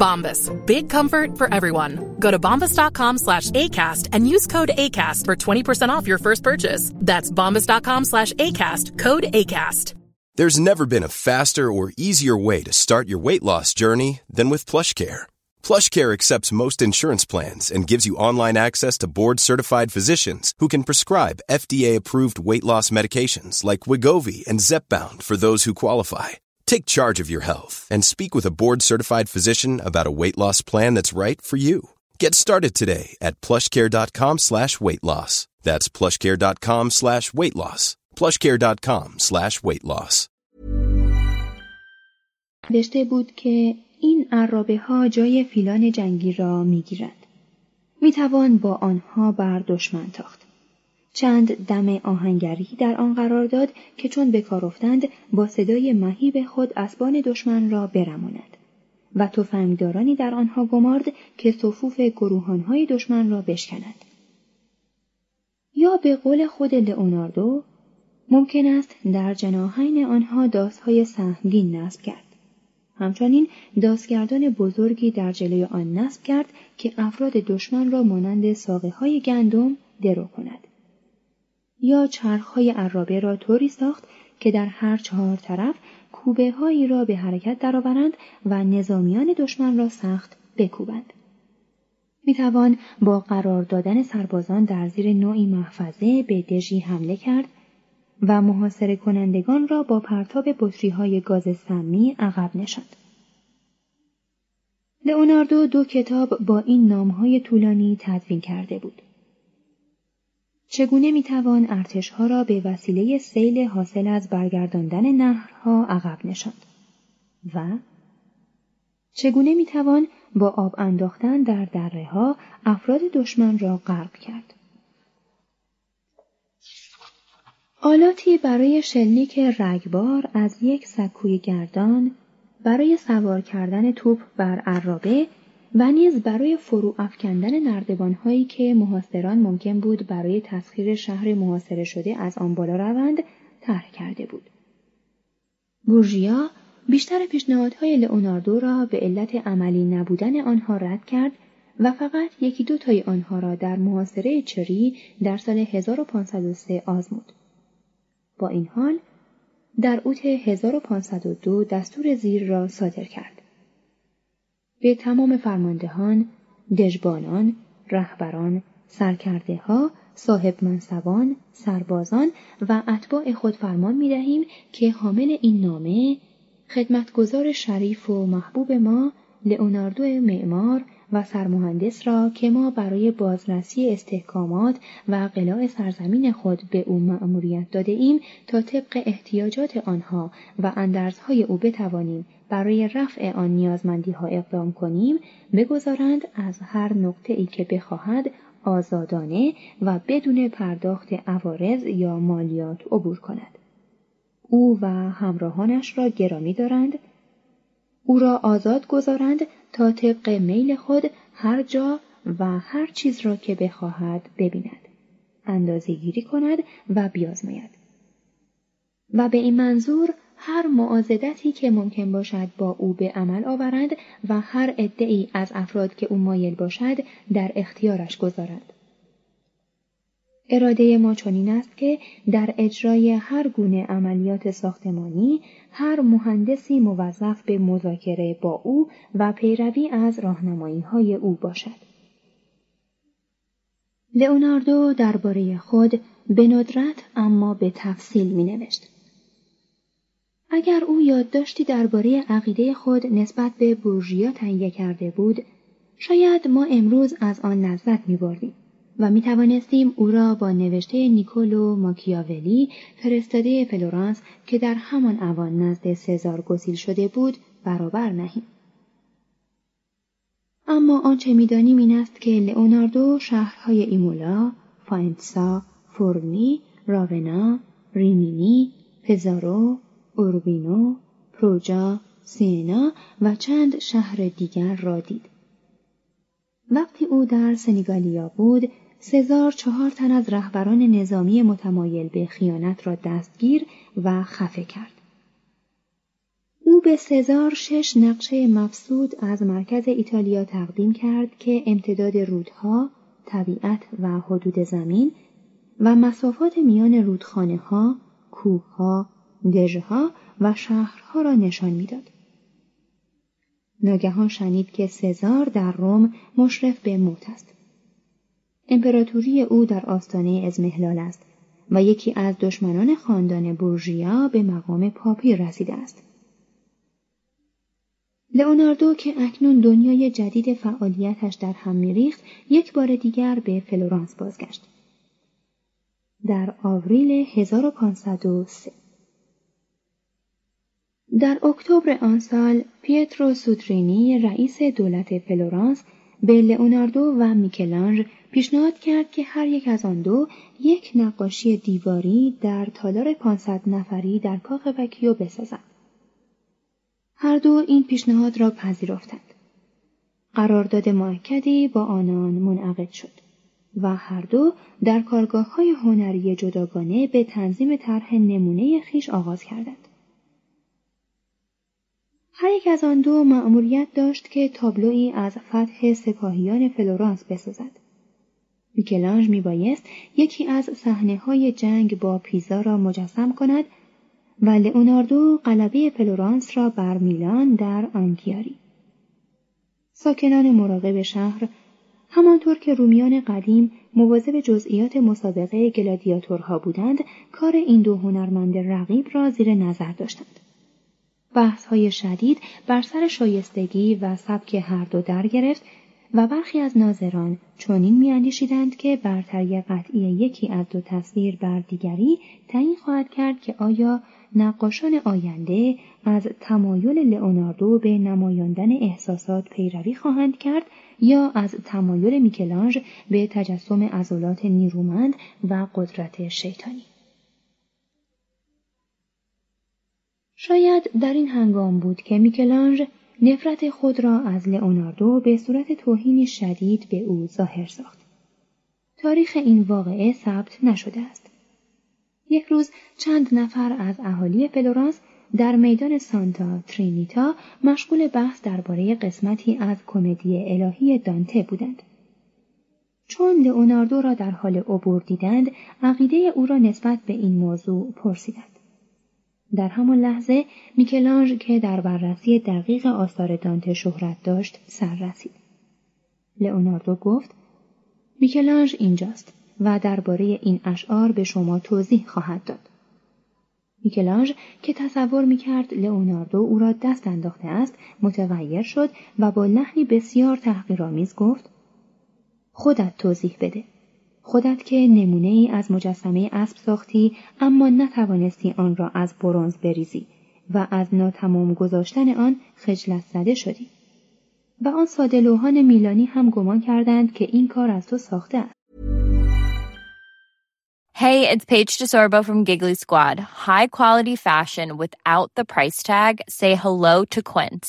Bombas. Big comfort for everyone. Go to bombas.com slash ACAST and use code ACAST for 20% off your first purchase. That's bombas.com slash ACAST. Code ACAST. There's never been a faster or easier way to start your weight loss journey than with PlushCare. PlushCare accepts most insurance plans and gives you online access to board-certified physicians who can prescribe FDA-approved weight loss medications like Wigovi and Zepbound for those who qualify. Take charge of your health and speak with a board-certified physician about a weight loss plan that's right for you. Get started today at plushcare.com slash weight loss. That's plushcare.com slash weight loss. plushcare.com slash weight loss. نوشته بود که این عرابه ها جای فیلان جنگی را می گیرند. می توان با آنها بر دشمن تاخت. چند دم آهنگری در آن قرار داد که چون به کار افتند با صدای مهیب خود اسبان دشمن را برماند و تفنگدارانی در آنها گمارد که صفوف گروهانهای دشمن را بشکنند. یا به قول خود لئوناردو ممکن است در جناحین آنها داسهای سهمگین نصب کرد. همچنین داسگردان بزرگی در جلوی آن نصب کرد که افراد دشمن را مانند ساقه های گندم درو کند. یا چرخهای عرابه را طوری ساخت که در هر چهار طرف کوبه هایی را به حرکت درآورند و نظامیان دشمن را سخت بکوبند. می توان با قرار دادن سربازان در زیر نوعی محفظه به دژی حمله کرد و محاصره کنندگان را با پرتاب بطری های گاز سمی عقب نشاند. لئوناردو دو کتاب با این نامهای طولانی تدوین کرده بود. چگونه می‌توان ارتشها را به وسیله سیل حاصل از برگرداندن نهرها عقب نشاند؟ و چگونه می‌توان با آب انداختن در دره ها افراد دشمن را غرق کرد؟ آلاتی برای شلیک رگبار از یک سکوی گردان برای سوار کردن توپ بر عرابه و نیز برای فرو افکندن نردبانهایی که محاصران ممکن بود برای تسخیر شهر محاصره شده از آن بالا روند طرح کرده بود. بورژیا بیشتر پیشنهادهای لئوناردو را به علت عملی نبودن آنها رد کرد و فقط یکی دو تای آنها را در محاصره چری در سال 1503 آزمود. با این حال در اوت 1502 دستور زیر را صادر کرد. به تمام فرماندهان، دژبانان، رهبران، سرکرده ها، صاحب منصبان، سربازان و اتباع خود فرمان می دهیم که حامل این نامه خدمتگزار شریف و محبوب ما لئوناردو معمار و سرمهندس را که ما برای بازرسی استحکامات و قلاع سرزمین خود به او مأموریت داده ایم تا طبق احتیاجات آنها و اندرزهای او بتوانیم برای رفع آن نیازمندی ها اقدام کنیم بگذارند از هر نقطه ای که بخواهد آزادانه و بدون پرداخت عوارض یا مالیات عبور کند. او و همراهانش را گرامی دارند او را آزاد گذارند تا طبق میل خود هر جا و هر چیز را که بخواهد ببیند اندازه گیری کند و بیازماید و به این منظور هر معازدتی که ممکن باشد با او به عمل آورند و هر ای از افراد که او مایل باشد در اختیارش گذارند. اراده ما چنین است که در اجرای هر گونه عملیات ساختمانی هر مهندسی موظف به مذاکره با او و پیروی از راهنمایی های او باشد. لئوناردو درباره خود به ندرت اما به تفصیل می نوشت. اگر او یادداشتی درباره عقیده خود نسبت به بورژیا تهیه کرده بود شاید ما امروز از آن لذت می و می توانستیم او را با نوشته نیکولو ماکیاولی فرستاده فلورانس که در همان اوان نزد سزار گسیل شده بود برابر نهیم. اما آنچه می‌دانیم این است که لئوناردو شهرهای ایمولا، فاینسا، فورنی، راونا، ریمینی، پزارو، اوربینو، پروجا، سینا و چند شهر دیگر را دید. وقتی او در سنیگالیا بود، سزار چهار تن از رهبران نظامی متمایل به خیانت را دستگیر و خفه کرد. او به سزار شش نقشه مفسود از مرکز ایتالیا تقدیم کرد که امتداد رودها، طبیعت و حدود زمین و مسافات میان رودخانه ها، کوه ها، دژها و شهرها را نشان می‌داد. ناگهان شنید که سزار در روم مشرف به موت است. امپراتوری او در آستانه ازمهلال است و یکی از دشمنان خاندان بورژیا به مقام پاپی رسیده است. لئوناردو که اکنون دنیای جدید فعالیتش در هم میریخت یک بار دیگر به فلورانس بازگشت. در آوریل 1503 در اکتبر آن سال پیترو سودرینی رئیس دولت فلورانس به لئوناردو و میکلانژ پیشنهاد کرد که هر یک از آن دو یک نقاشی دیواری در تالار 500 نفری در کاخ وکیو بسازند. هر دو این پیشنهاد را پذیرفتند. قرارداد معکدی با آنان منعقد شد و هر دو در کارگاه های هنری جداگانه به تنظیم طرح نمونه خیش آغاز کردند. هر یک از آن دو مأموریت داشت که تابلویی از فتح سپاهیان فلورانس بسازد. میکلانژ میبایست یکی از صحنه های جنگ با پیزا را مجسم کند و لئوناردو غلبه فلورانس را بر میلان در آنکیاری. ساکنان مراقب شهر همانطور که رومیان قدیم مواظب جزئیات مسابقه گلادیاتورها بودند کار این دو هنرمند رقیب را زیر نظر داشتند بحث های شدید بر سر شایستگی و سبک هر دو در گرفت و برخی از ناظران چنین میاندیشیدند که برتری قطعی یکی از دو تصویر بر دیگری تعیین خواهد کرد که آیا نقاشان آینده از تمایل لئوناردو به نمایاندن احساسات پیروی خواهند کرد یا از تمایل میکلانژ به تجسم عضلات نیرومند و قدرت شیطانی؟ شاید در این هنگام بود که میکلانژ نفرت خود را از لئوناردو به صورت توهینی شدید به او ظاهر ساخت. تاریخ این واقعه ثبت نشده است. یک روز چند نفر از اهالی فلورانس در میدان سانتا ترینیتا مشغول بحث درباره قسمتی از کمدی الهی دانته بودند. چون لئوناردو را در حال عبور دیدند، عقیده او را نسبت به این موضوع پرسیدند. در همان لحظه میکلانژ که در بررسی دقیق آثار دانته شهرت داشت سر رسید. لئوناردو گفت میکلانژ اینجاست و درباره این اشعار به شما توضیح خواهد داد. میکلانژ که تصور می‌کرد لئوناردو او را دست انداخته است متغیر شد و با لحنی بسیار تحقیرآمیز گفت خودت توضیح بده خودت که نمونه ای از مجسمه اسب ساختی اما نتوانستی آن را از برونز بریزی و از ناتمام گذاشتن آن خجلت زده شدی و آن ساده لوحان میلانی هم گمان کردند که این کار از تو ساخته است Hey, it's Paige DeSorbo from Giggly Squad. High quality fashion without the price tag. Say hello to Quince.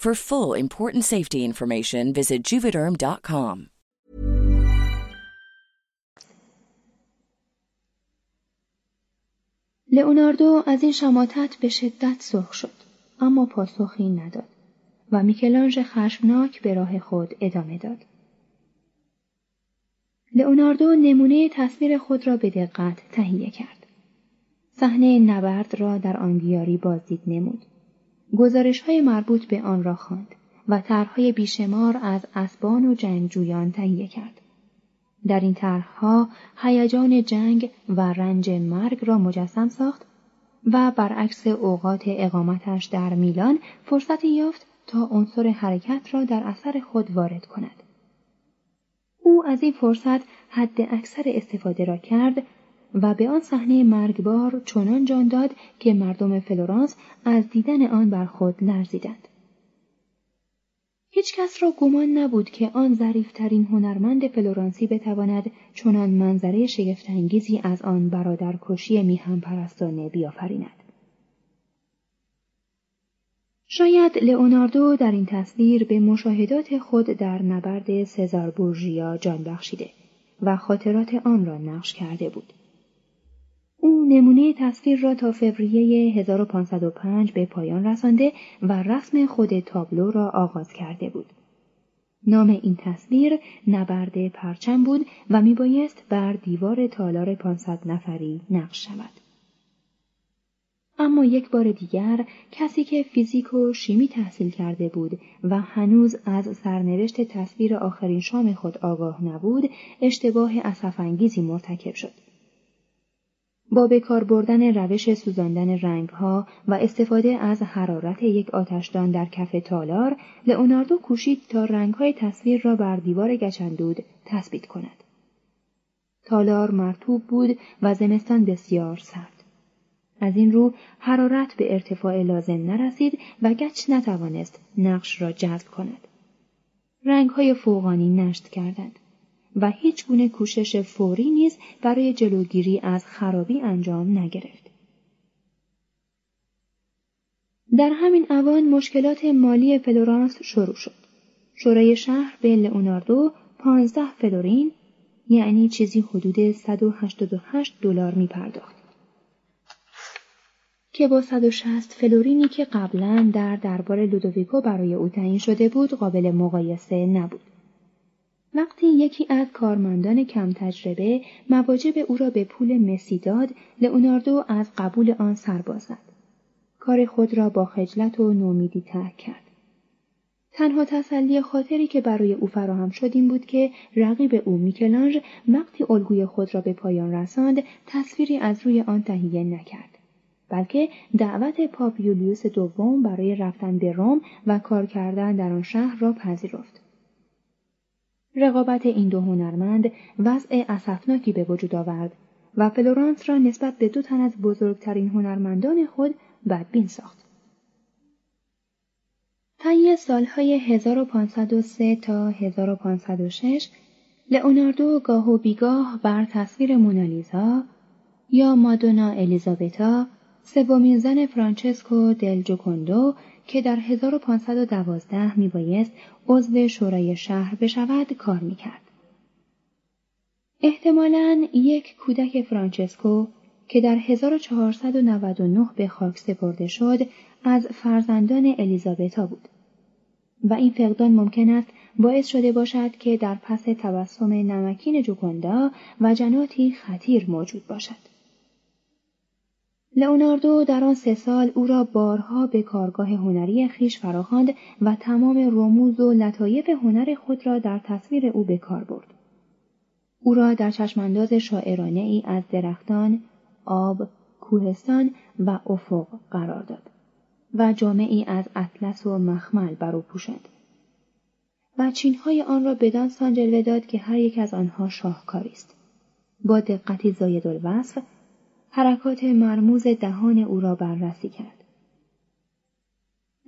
For full important safety information, visit juvederm.com. لئوناردو از این شماتت به شدت سرخ شد اما پاسخی نداد و میکلانژ خشمناک به راه خود ادامه داد. لئوناردو نمونه تصویر خود را به دقت تهیه کرد. صحنه نبرد را در آنگیاری بازدید نمود. گزارش های مربوط به آن را خواند و طرحهای بیشمار از اسبان و جنگجویان تهیه کرد. در این طرحها هیجان جنگ و رنج مرگ را مجسم ساخت و برعکس اوقات اقامتش در میلان فرصتی یافت تا عنصر حرکت را در اثر خود وارد کند. او از این فرصت حد اکثر استفاده را کرد و به آن صحنه مرگبار چنان جان داد که مردم فلورانس از دیدن آن بر خود لرزیدند. هیچ کس را گمان نبود که آن ظریفترین هنرمند فلورانسی بتواند چنان منظره شگفتانگیزی از آن برادر کشی میهن پرستانه بیافریند. شاید لئوناردو در این تصویر به مشاهدات خود در نبرد سزار بورژیا جان بخشیده و خاطرات آن را نقش کرده بود. او نمونه تصویر را تا فوریه 1505 به پایان رسانده و رسم خود تابلو را آغاز کرده بود. نام این تصویر نبرد پرچم بود و میبایست بر دیوار تالار 500 نفری نقش شود. اما یک بار دیگر کسی که فیزیک و شیمی تحصیل کرده بود و هنوز از سرنوشت تصویر آخرین شام خود آگاه نبود اشتباه اسفانگیزی مرتکب شد. با بکار بردن روش سوزاندن رنگها و استفاده از حرارت یک آتشدان در کف تالار لئوناردو کوشید تا رنگهای تصویر را بر دیوار گچندود تثبیت کند. تالار مرتوب بود و زمستان بسیار سرد. از این رو حرارت به ارتفاع لازم نرسید و گچ نتوانست نقش را جذب کند. رنگهای فوقانی نشت کردند. و هیچ گونه کوشش فوری نیز برای جلوگیری از خرابی انجام نگرفت. در همین اوان مشکلات مالی فلورانس شروع شد. شورای شهر به لئوناردو 15 فلورین یعنی چیزی حدود 188 دلار می پرداخت. که با 160 فلورینی که قبلا در دربار لودویکو برای او تعیین شده بود قابل مقایسه نبود. وقتی یکی از کارمندان کم تجربه مواجب او را به پول مسی داد، لئوناردو از قبول آن سرباز زد. کار خود را با خجلت و نومیدی ترک کرد. تنها تسلی خاطری که برای او فراهم شد این بود که رقیب او میکلانژ وقتی الگوی خود را به پایان رساند تصویری از روی آن تهیه نکرد بلکه دعوت پاپ یولیوس دوم برای رفتن به روم و کار کردن در آن شهر را پذیرفت رقابت این دو هنرمند وضع اسفناکی به وجود آورد و فلورانس را نسبت به دو تن از بزرگترین هنرمندان خود بدبین ساخت. طی سالهای 1503 تا 1506 لئوناردو گاه و بیگاه بر تصویر مونالیزا یا مادونا الیزابتا سومین زن فرانچسکو دل جوکوندو که در 1512 میبایست عضو شورای شهر بشود کار می‌کرد. احتمالاً یک کودک فرانچسکو که در 1499 به خاک سپرده شد از فرزندان الیزابتا بود و این فقدان ممکن است باعث شده باشد که در پس تبسم نمکین جوکندا و جناتی خطیر موجود باشد. لئوناردو در آن سه سال او را بارها به کارگاه هنری خیش فراخواند و تمام رموز و لطایف هنر خود را در تصویر او به کار برد. او را در چشمانداز شاعرانه ای از درختان، آب، کوهستان و افق قرار داد و جامعی از اطلس و مخمل بر او پوشاند و چینهای آن را بدان سان جلوه داد که هر یک از آنها شاهکاری است با دقتی زاید الوصف حرکات مرموز دهان او را بررسی کرد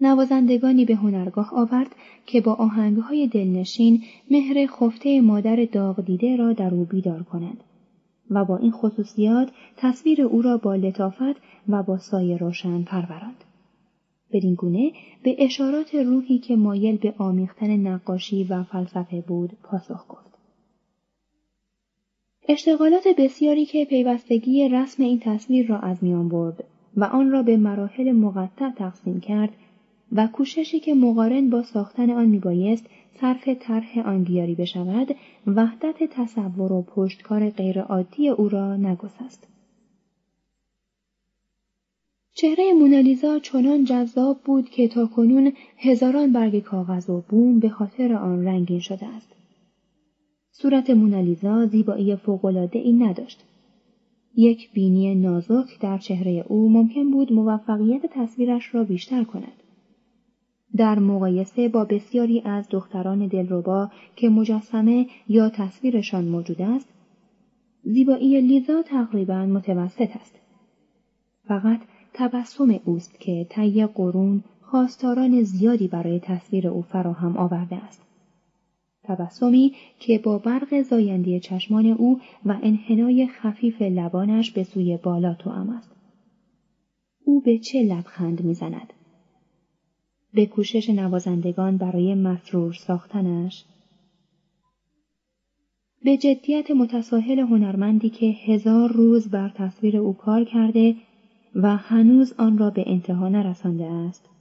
نوازندگانی به هنرگاه آورد که با آهنگهای دلنشین مهر خفته مادر داغ دیده را در او بیدار کنند و با این خصوصیات تصویر او را با لطافت و با سایه روشن پروراند. بدین گونه به اشارات روحی که مایل به آمیختن نقاشی و فلسفه بود پاسخ گفت. اشتغالات بسیاری که پیوستگی رسم این تصویر را از میان برد و آن را به مراحل مقطع تقسیم کرد و کوششی که مقارن با ساختن آن میبایست صرف طرح آن بیاری بشود وحدت تصور و پشتکار غیرعادی او را نگسست. چهره مونالیزا چنان جذاب بود که تا کنون هزاران برگ کاغذ و بوم به خاطر آن رنگین شده است. صورت مونالیزا زیبایی فوقالعاده ای نداشت. یک بینی نازک در چهره او ممکن بود موفقیت تصویرش را بیشتر کند. در مقایسه با بسیاری از دختران دلربا که مجسمه یا تصویرشان موجود است زیبایی لیزا تقریبا متوسط است. فقط تبسم اوست که طی قرون خواستاران زیادی برای تصویر او فراهم آورده است. تبسمی که با برق زایندی چشمان او و انحنای خفیف لبانش به سوی بالا توام است. او به چه لبخند می‌زند؟ به کوشش نوازندگان برای مسرور ساختنش؟ به جدیت متساهل هنرمندی که هزار روز بر تصویر او کار کرده و هنوز آن را به انتها نرسانده است.